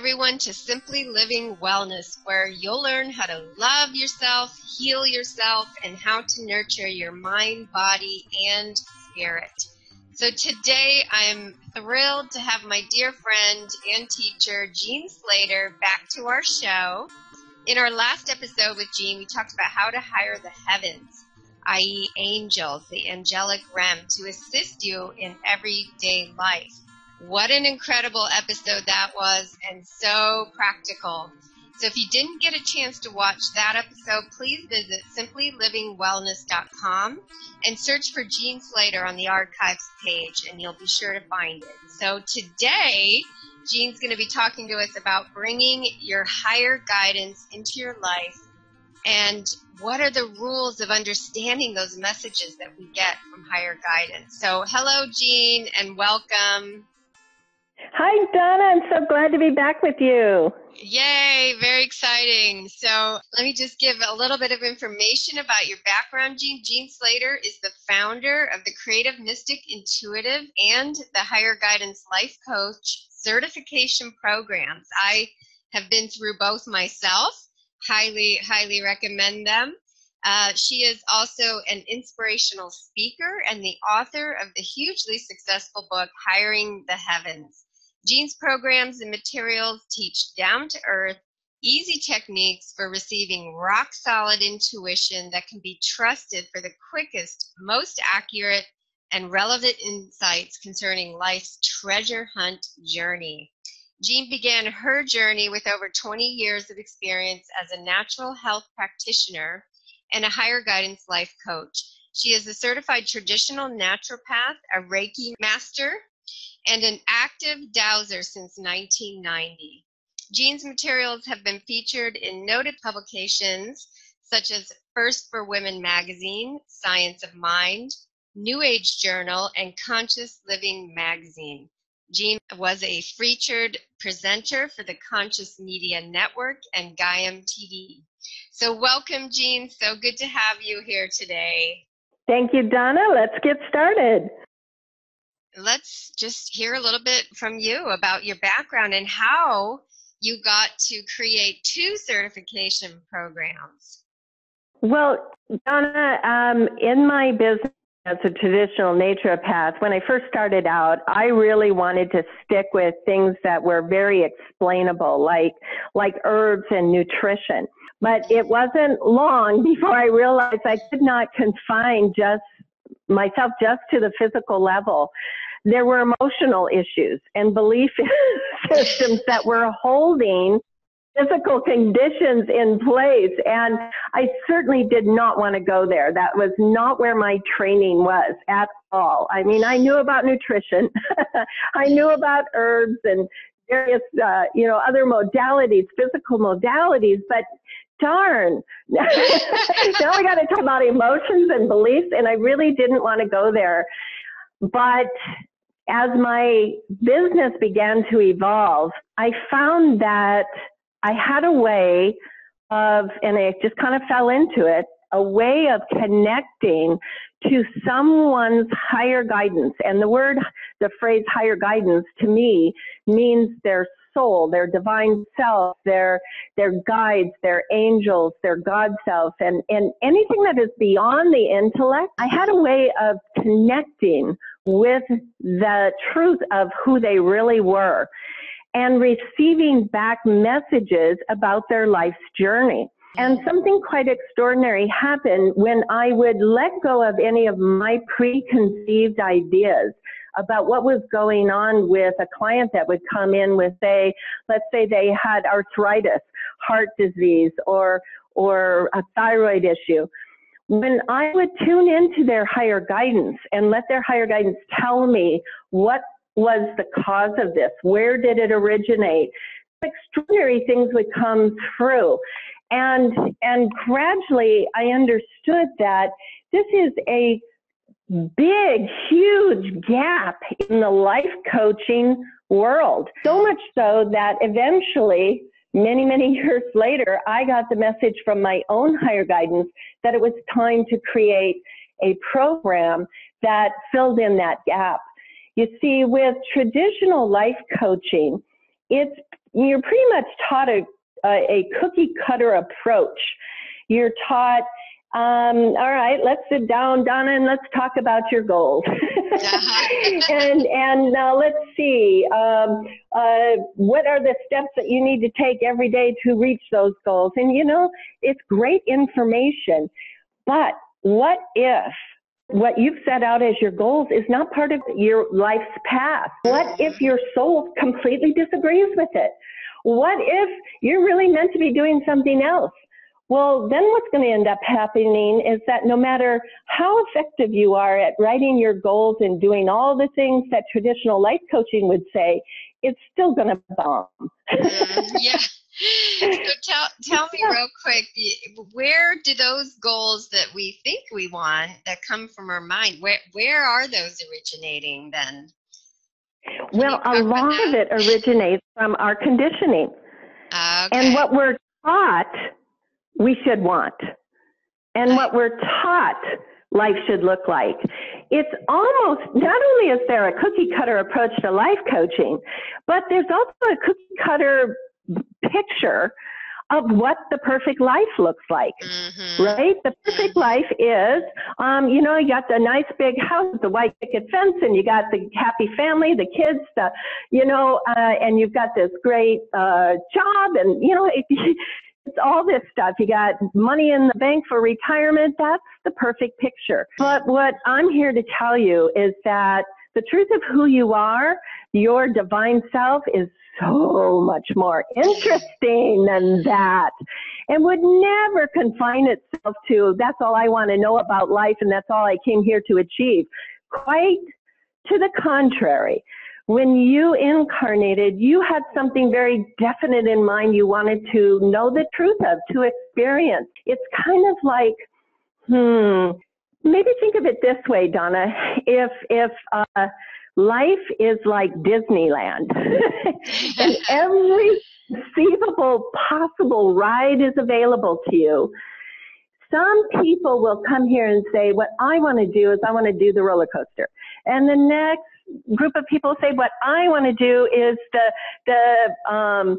everyone to Simply Living Wellness, where you'll learn how to love yourself, heal yourself, and how to nurture your mind, body, and spirit. So today I'm thrilled to have my dear friend and teacher, Jean Slatter, back to our show. In our last episode with Jean, we talked about how to hire the heavens, i.e., angels, the angelic realm, to assist you in everyday life. What an incredible episode that was and so practical. So if you didn't get a chance to watch that episode, please visit simplylivingwellness.com and search for Jean Slatter on the archives page and you'll be sure to find it. So today, Jean's going to be talking to us about bringing your higher guidance into your life and what are the rules of understanding those messages that we get from higher guidance. So hello, Jean, and welcome. Hi, Donna. I'm so glad to be back with you. Yay, very exciting. So, let me just give a little bit of information about your background, Jean. Jean Slatter is the founder of the Creative Mystic Intuitive and the Higher Guidance Life Coach certification programs. I have been through both myself, highly, highly recommend them. Uh, she is also an inspirational speaker and the author of the hugely successful book, Hiring the Heavens. Jean's programs and materials teach down to earth, easy techniques for receiving rock solid intuition that can be trusted for the quickest, most accurate, and relevant insights concerning life's treasure hunt journey. Jean began her journey with over 20 years of experience as a natural health practitioner and a higher guidance life coach. She is a certified traditional naturopath, a Reiki master, and an active dowser since 1990. Jean's materials have been featured in noted publications such as First for Women magazine, Science of Mind, New Age Journal, and Conscious Living magazine. Jean was a featured presenter for the Conscious Media Network and Gaiam TV. So, welcome, Jean. So good to have you here today. Thank you, Donna. Let's get started let's just hear a little bit from you about your background and how you got to create two certification programs. Well, Donna, um, in my business as a traditional naturopath, when I first started out, I really wanted to stick with things that were very explainable, like like herbs and nutrition. But it wasn't long before I realized I could not confine just myself just to the physical level. There were emotional issues and belief systems that were holding physical conditions in place. And I certainly did not want to go there. That was not where my training was at all. I mean, I knew about nutrition. I knew about herbs and various, uh, you know, other modalities, physical modalities, but darn. now we got to talk about emotions and beliefs, and I really didn't want to go there. But as my business began to evolve, I found that I had a way of, and I just kind of fell into it, a way of connecting to someone's higher guidance. And the word, the phrase higher guidance to me means their soul, their divine self, their, their guides, their angels, their God self, and, and anything that is beyond the intellect. I had a way of connecting with the truth of who they really were and receiving back messages about their life's journey. And mm. something quite extraordinary happened when I would let go of any of my preconceived ideas about what was going on with a client that would come in with say, let's say they had arthritis, heart disease, or, or a thyroid issue. When I would tune into their higher guidance and let their higher guidance tell me what was the cause of this, where did it originate, extraordinary things would come through. And, and gradually I understood that this is a big, huge gap in the life coaching world. So much so that eventually, many, many years later, I got the message from my own higher guidance that it was time to create a program that filled in that gap. You see, with traditional life coaching, it's you're pretty much taught a, a, cookie cutter approach. You're taught, um, all right, let's sit down, Donna, and let's talk about your goals. Uh-huh. and and uh, let's see, um, uh, what are the steps that you need to take every day to reach those goals? And you know, it's great information, but what if what you've set out as your goals is not part of your life's path? What if your soul completely disagrees with it? What if you're really meant to be doing something else? Well, then what's going to end up happening is that no matter how effective you are at writing your goals and doing all the things that traditional life coaching would say, it's still going to bomb. mm, yeah. So tell tell me real quick, where do those goals that we think we want that come from our mind, where where are those originating then? Can well, a lot of it originates from our conditioning. Okay. And what we're taught we should want. And what we're taught life should look like. It's almost, not only is there a cookie cutter approach to life coaching, but there's also a cookie cutter picture of what the perfect life looks like, mm-hmm. right? The perfect mm-hmm. life is, um, you know, you got the nice big house, the white picket fence, and you got the happy family, the kids, the, you know, uh, and you've got this great uh, job, and you know, it, all this stuff. You got money in the bank for retirement. That's the perfect picture. But what I'm here to tell you is that the truth of who you are, your divine self, is so much more interesting than that and would never confine itself to that's all I want to know about life and that's all I came here to achieve. Quite to the contrary. When you incarnated, you had something very definite in mind you wanted to know the truth of, to experience. It's kind of like, hmm, maybe think of it this way, Donna. If, if, uh, life is like Disneyland and every conceivable possible ride is available to you. Some people will come here and say, what I want to do is I want to do the roller coaster. And the next group of people say, what I want to do is the, the, um,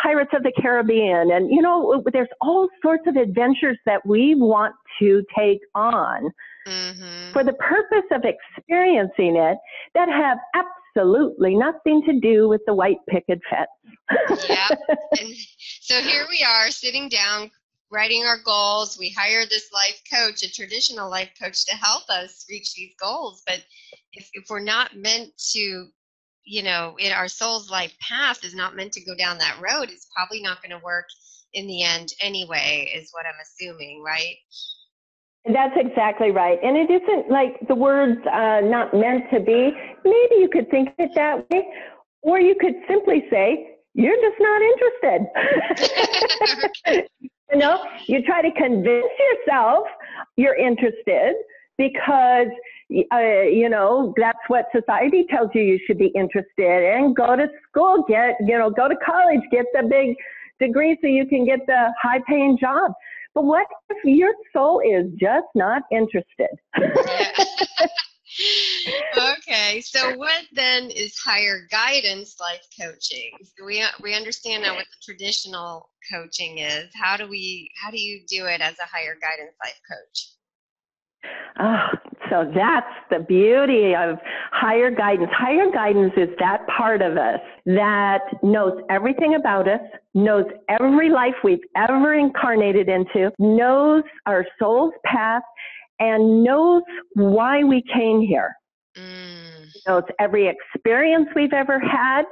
Pirates of the Caribbean. And, you know, there's all sorts of adventures that we want to take on mm-hmm. for the purpose of experiencing it that have absolutely nothing to do with the white picket fence. yeah. And so here we are sitting down, writing our goals. We hire this life coach, a traditional life coach, to help us reach these goals. But if, if we're not meant to you know, in our soul's life path is not meant to go down that road, it's probably not going to work in the end anyway, is what I'm assuming, right? That's exactly right. And it isn't like the words uh, not meant to be. Maybe you could think of it that way. Or you could simply say, you're just not interested. you know, you try to convince yourself you're interested because uh, you know, that's what society tells you you should be interested in. Go to school, get, you know, go to college, get the big degree so you can get the high paying job. But what if your soul is just not interested? okay, so what then is higher guidance life coaching? So we we understand now what the traditional coaching is. How do we how do you do it as a higher guidance life coach? Oh, so that's the beauty of higher guidance. Higher guidance is that part of us that knows everything about us, knows every life we've ever incarnated into, knows our soul's path, and knows why we came here. Mm. Knows every experience we've ever had,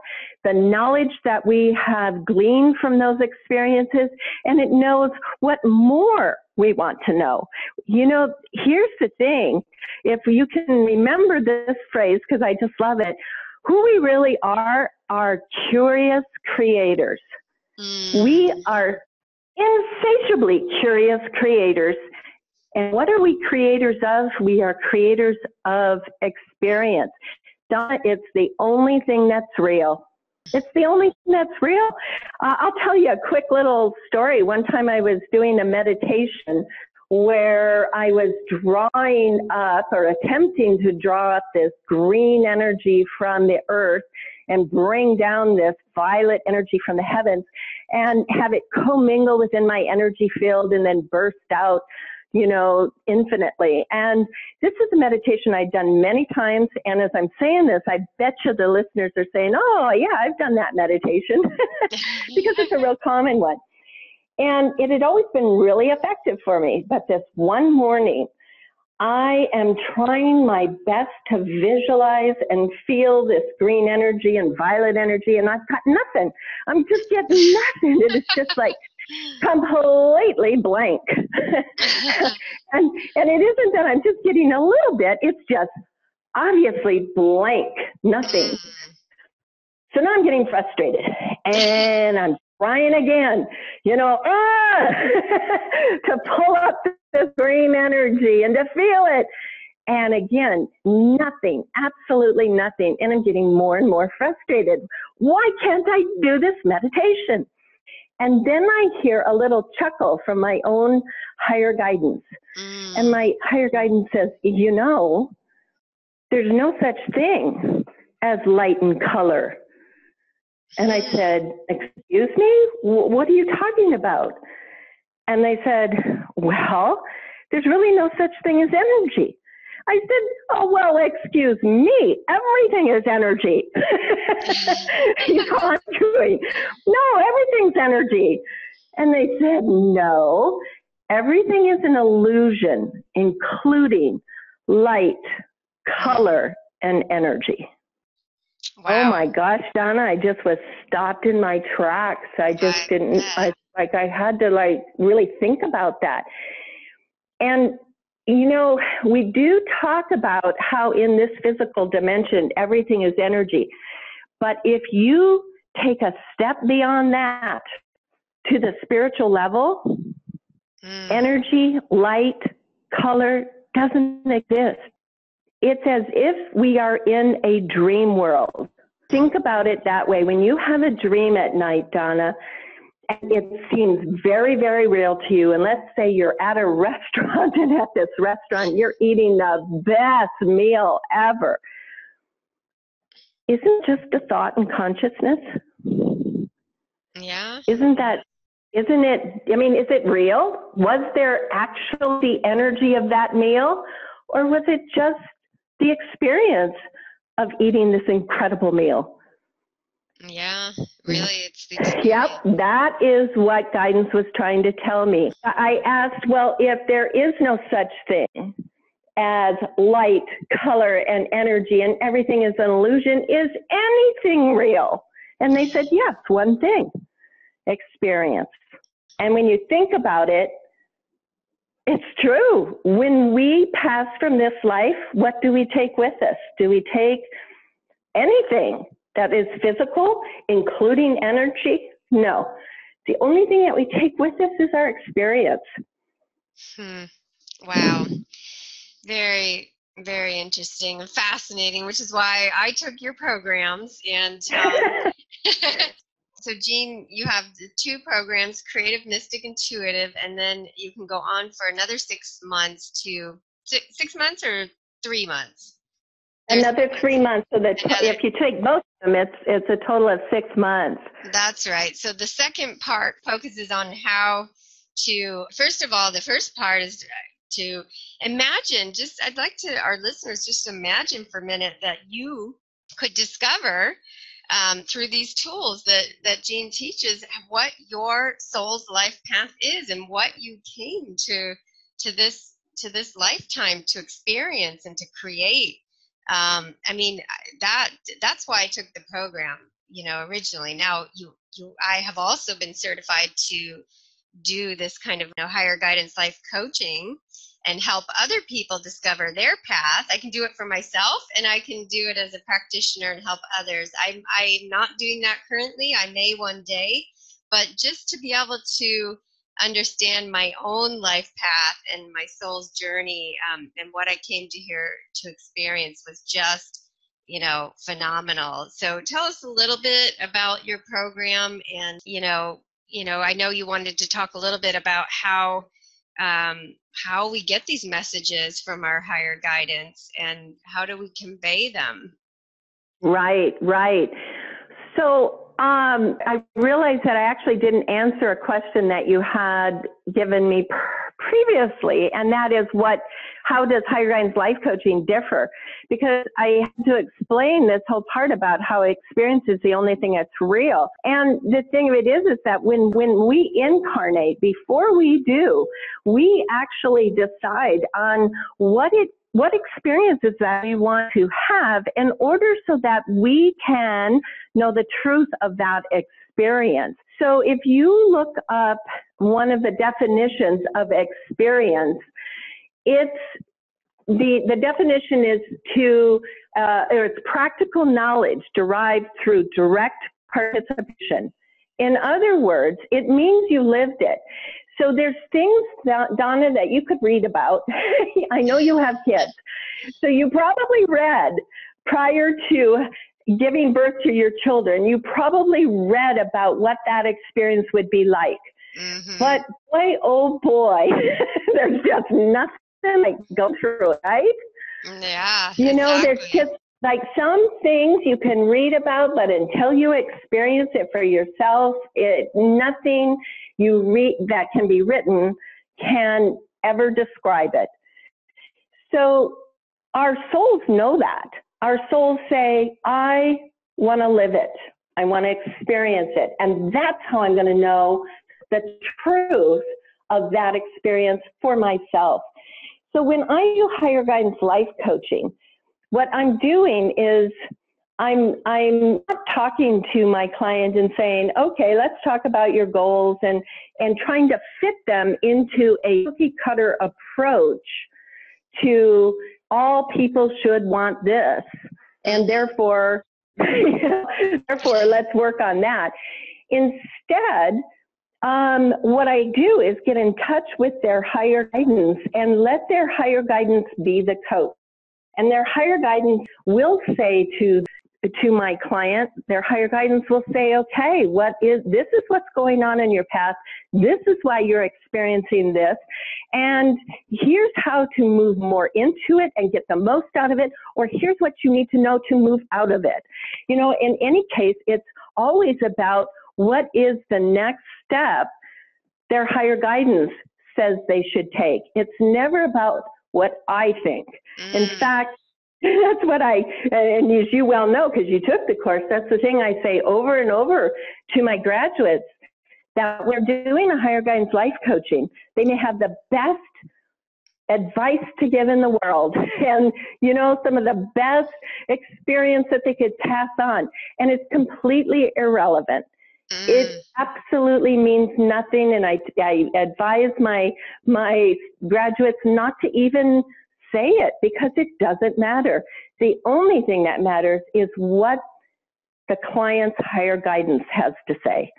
the knowledge that we have gleaned from those experiences, and it knows what more we want to know. You know, here's the thing. If you can remember this phrase, because I just love it, who we really are are curious creators. Mm. We are insatiably curious creators. And what are we creators of? We are creators of experience. Donna, it's the only thing that's real. It's the only thing that's real. Uh, I'll tell you a quick little story. One time I was doing a meditation where I was drawing up or attempting to draw up this green energy from the earth and bring down this violet energy from the heavens and have it commingle within my energy field and then burst out you know, infinitely. And this is a meditation I've done many times. And as I'm saying this, I bet you the listeners are saying, oh, yeah, I've done that meditation because it's a real common one. And it had always been really effective for me. But this one morning, I am trying my best to visualize and feel this green energy and violet energy, and I've got nothing. I'm just getting nothing. And It is just like completely blank. and and it isn't that I'm just getting a little bit, it's just obviously blank, nothing. Mm. So now I'm getting frustrated and I'm trying again, you know, ah, to pull up this green energy and to feel it. And again, nothing, absolutely nothing. And I'm getting more and more frustrated. Why can't I do this meditation? And then I hear a little chuckle from my own higher guidance. Mm. And my higher guidance says, you know, there's no such thing as light and color. And I said, excuse me? What are you talking about? And they said, well, there's really no such thing as energy. I said, oh, well, excuse me. Everything is energy. you know, I'm doing, no, energy. And they said, no, everything is an illusion, including light, color, and energy. Wow. Oh my gosh, Donna, I just was stopped in my tracks. I just didn't, I, like, I had to, like, really think about that. And you know, we do talk about how in this physical dimension, everything is energy. But if you take a step beyond that to the spiritual level, mm. energy, light, color doesn't exist. It's as if we are in a dream world. Think about it that way. When you have a dream at night, Donna, and it seems very, very real to you, and let's say you're at a restaurant and at this restaurant you're eating the best meal ever, isn't just a thought and consciousness? Yeah. Isn't that, isn't it, I mean, is it real? Was there actually the energy of that meal? Or was it just the experience of eating this incredible meal? Yeah, really, it's the Yep, that is what guidance was trying to tell me. I asked, well, if there is no such thing as light, color, and energy, and everything is an illusion, is anything real? And they said, yes, one thing experience. And when you think about it, it's true. When we pass from this life, what do we take with us? Do we take anything? that is physical, including energy? No. The only thing that we take with us is our experience. Hmm. Wow. Very, very interesting and fascinating, which is why I took your programs. And um, so, Jean, you have the two programs Creative, Mystic, Intuitive, and then you can go on for another six months to six, six months or three months? Another three months. So that if you take both of them, it's it's a total of six months. That's right. So the second part focuses on how to. First of all, the first part is to imagine. Just I'd like to our listeners just imagine for a minute that you could discover um, through these tools that that Jean teaches what your soul's life path is and what you came to to this to this lifetime to experience and to create um, I mean that that's why I took the program, you know, originally. Now you you I have also been certified to do this kind of you know, higher guidance life coaching and help other people discover their path. I can do it for myself and I can do it as a practitioner and help others. I'm I'm not doing that currently. I may one day, but just to be able to understand my own life path and my soul's journey um, and what I came to here to experience was just, you know, phenomenal. So tell us a little bit about your program and, you know, you know, I know you wanted to talk a little bit about how um, how we get these messages from our higher guidance and how do we convey them. Right, right. So um, I realized that I actually didn't answer a question that you had given me previously, and that is what, how does higher guidance life coaching differ? Because I had to explain this whole part about how experience is the only thing that's real. And the thing of it is, is that when, when we incarnate, before we do, we actually decide on what it what experiences that we want to have in order so that we can know the truth of that experience. So if you look up one of the definitions of experience, it's the, the definition is to, uh, or it's practical knowledge derived through direct participation. In other words, it means you lived it. So there's things, Donna, that you could read about. I know you have kids. So you probably read prior to giving birth to your children, you probably read about what that experience would be like. Mm-hmm. But boy, oh boy, there's just nothing like go through, it, right? Yeah. You know, exactly. there's just like some things you can read about, but until you experience it for yourself, it nothing you read that can be written can ever describe it. So our souls know that. Our souls say, I want to live it. I want to experience it. And that's how I'm going to know the truth of that experience for myself. So when I do higher guidance life coaching, what I'm doing is I'm I'm not talking to my client and saying, okay, let's talk about your goals and and trying to fit them into a cookie cutter approach to all people should want this, and therefore, therefore, let's work on that. Instead, um, what I do is get in touch with their higher guidance and let their higher guidance be the coach. And their higher guidance will say to to my client, their higher guidance will say, okay, what is, this is what's going on in your past. This is why you're experiencing this. And here's how to move more into it and get the most out of it. Or here's what you need to know to move out of it. You know, in any case, it's always about what is the next step their higher guidance says they should take. It's never about what I think. Mm. In fact, that's what I, and as you well know, because you took the course, that's the thing I say over and over to my graduates that we're doing a higher guidance life coaching. They may have the best advice to give in the world and, you know, some of the best experience that they could pass on. And it's completely irrelevant. Mm. It absolutely means nothing. And I, I advise my, my graduates not to even say it because it doesn't matter. The only thing that matters is what the client's higher guidance has to say.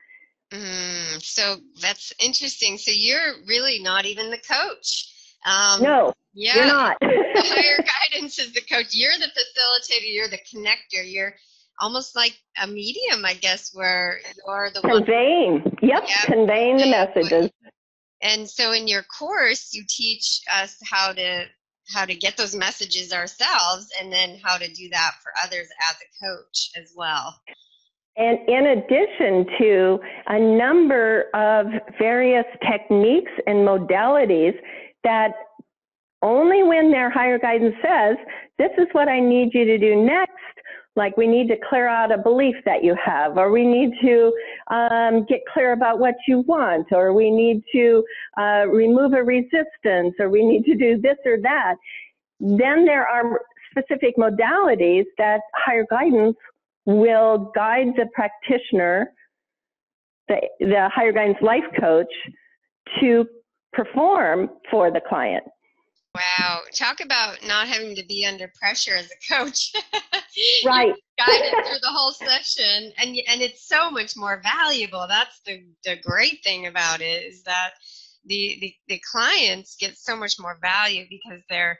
Mm, so that's interesting. So you're really not even the coach. Um, no, yeah, you're not. higher guidance is the coach. You're the facilitator. You're the connector. You're almost like a medium, I guess, where you're the conveying. One, yep, yep, conveying the messages. And so in your course, you teach us how to how to get those messages ourselves and then how to do that for others as a coach as well. And in addition to a number of various techniques and modalities that only when their higher guidance says, this is what I need you to do next, like we need to clear out a belief that you have, or we need to um, get clear about what you want, or we need to uh, remove a resistance, or we need to do this or that. Then there are specific modalities that higher guidance will guide the practitioner, the, the higher guidance life coach, to perform for the client. Wow. Talk about not having to be under pressure as a coach. right. guided through the whole session and and it's so much more valuable. That's the the great thing about it is that the the, the clients get so much more value because they're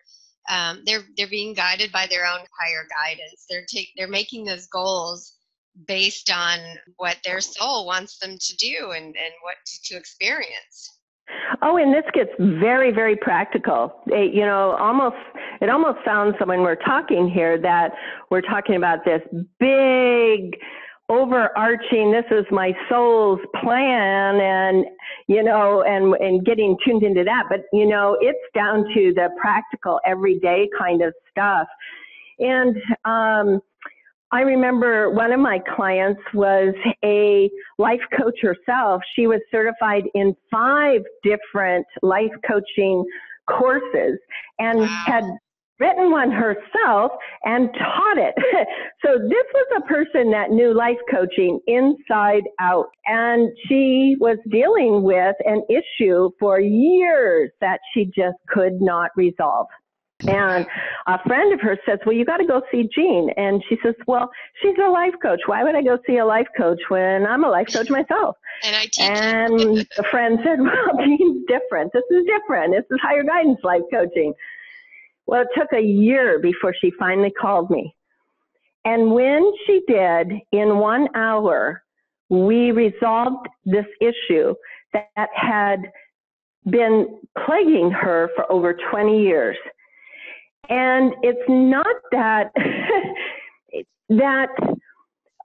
um, they're they're being guided by their own higher guidance. They're take they're making those goals based on what their soul wants them to do and, and what to experience. Oh, and this gets very, very practical. It, you know, almost it almost sounds when we're talking here that we're talking about this big overarching, this is my soul's plan and, you know, and, and getting tuned into that. But, you know, it's down to the practical everyday kind of stuff. And, um, I remember one of my clients was a life coach herself. She was certified in five different life coaching courses and wow. had written one herself and taught it. so this was a person that knew life coaching inside out. And she was dealing with an issue for years that she just could not resolve. And a friend of hers says, well, you got to go see Jean. And she says, well, she's a life coach. Why would I go see a life coach when I'm a life coach myself? And I teach. And the friend said, well, Jean's different. This is different. This is higher guidance life coaching. Well, it took a year before she finally called me. And when she did, in one hour, we resolved this issue that had been plaguing her for over 20 years. And it's not that, that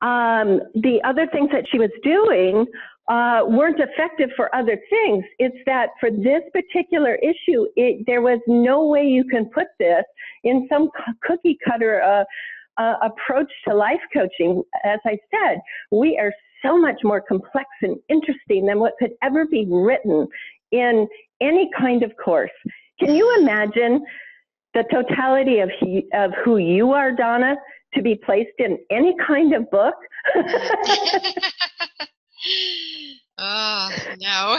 um, the other things that she was doing uh, weren't effective for other things. It's that for this particular issue, it, there was no way you can put this in some cookie cutter uh, uh, approach to life coaching. As I said, we are so much more complex and interesting than what could ever be written in any kind of course. Can you imagine the totality of, he, of who you are, Donna, to be placed in any kind of book? oh, no.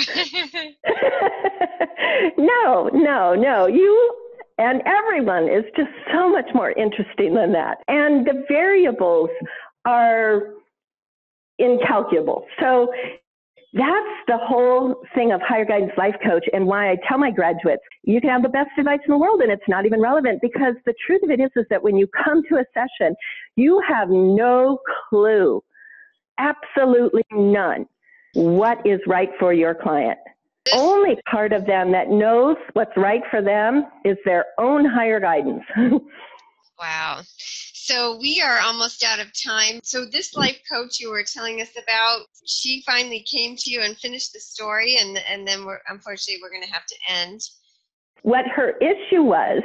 no, no, no. You and everyone is just so much more interesting than that. And the variables are incalculable. So that's the whole thing of higher guidance life coach and why I tell my graduates, you can have the best advice in the world and it's not even relevant because the truth of it is, is that when you come to a session, you have no clue, absolutely none, what is right for your client. Only part of them that knows what's right for them is their own higher guidance. wow. So we are almost out of time. So this life coach you were telling us about, she finally came to you and finished the story, and and then we're unfortunately we're going to have to end. What her issue was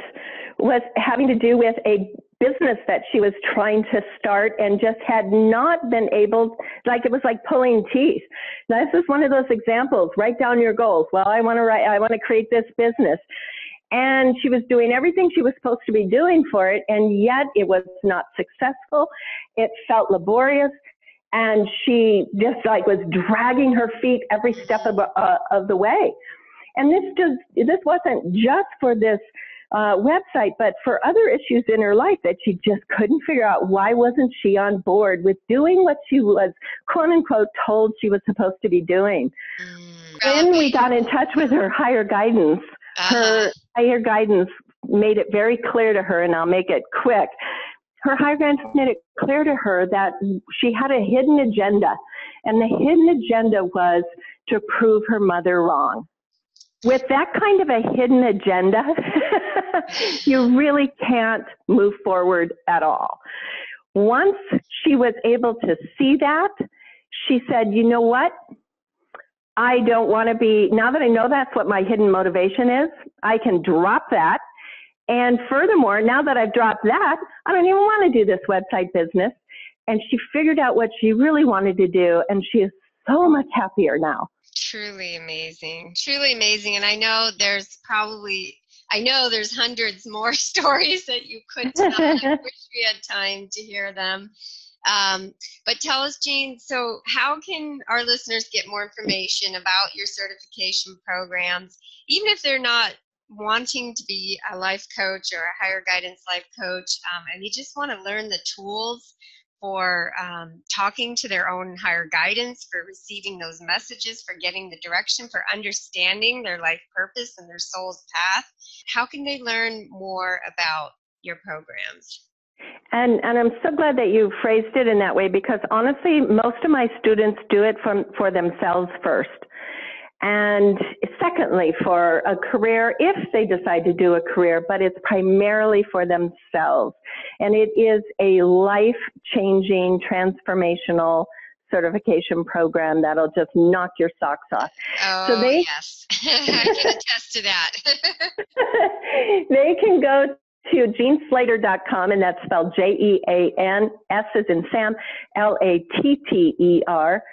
was having to do with a business that she was trying to start and just had not been able like it was like pulling teeth now this is one of those examples write down your goals well i want to write i want to create this business and she was doing everything she was supposed to be doing for it, and yet it was not successful. It felt laborious, and she just like was dragging her feet every step of, uh, of the way. And this just this wasn't just for this uh, website, but for other issues in her life that she just couldn't figure out why wasn't she on board with doing what she was quote unquote told she was supposed to be doing. Mm, when we got in touch with her higher guidance. Her uh-huh. higher guidance made it very clear to her, and I'll make it quick. Her higher guidance made it clear to her that she had a hidden agenda, and the hidden agenda was to prove her mother wrong. With that kind of a hidden agenda, you really can't move forward at all. Once she was able to see that, she said, you know what? I don't want to be, now that I know that's what my hidden motivation is, I can drop that. And furthermore, now that I've dropped that, I don't even want to do this website business. And she figured out what she really wanted to do, and she is so much happier now. Truly amazing. Truly amazing. And I know there's probably I know there's hundreds more stories that you could tell. I wish we had time to hear them. Um, but tell us, Jean, so how can our listeners get more information about your certification programs, even if they're not wanting to be a life coach or a higher guidance life coach, um, and they just want to learn the tools for um, talking to their own higher guidance, for receiving those messages, for getting the direction, for understanding their life purpose and their soul's path. How can they learn more about your programs? And, and I'm so glad that you phrased it in that way because honestly, most of my students do it from, for themselves first. And secondly, for a career if they decide to do a career, but it's primarily for themselves. And it is a life changing, transformational certification program that'll just knock your socks off. Oh, so they, yes. I can attest to that. they can go to jeanslatter.com, and that's spelled J E A N, S as in Sam, L A T T E R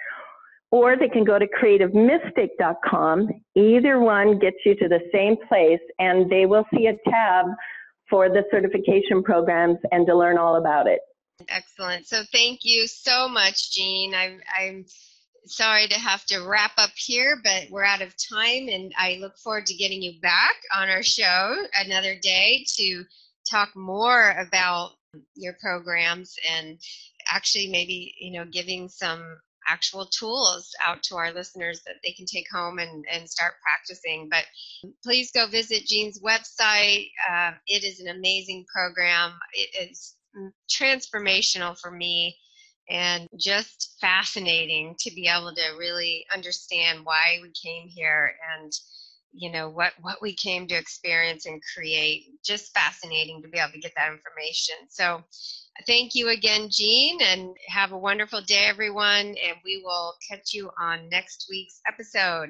or they can go to creativemystic.com. Either one gets you to the same place, and they will see a tab for the certification programs and to learn all about it. Excellent. So thank you so much, Jean. I'm, I'm sorry to have to wrap up here, but we're out of time, and I look forward to getting you back on our show another day to talk more about your programs and actually maybe you know giving some actual tools out to our listeners that they can take home and, and start practicing. But please go visit Jean's website. Uh, it is an amazing program. It is transformational for me and just fascinating to be able to really understand why we came here and you know what what we came to experience and create. Just fascinating to be able to get that information. So thank you again jean and have a wonderful day everyone and we will catch you on next week's episode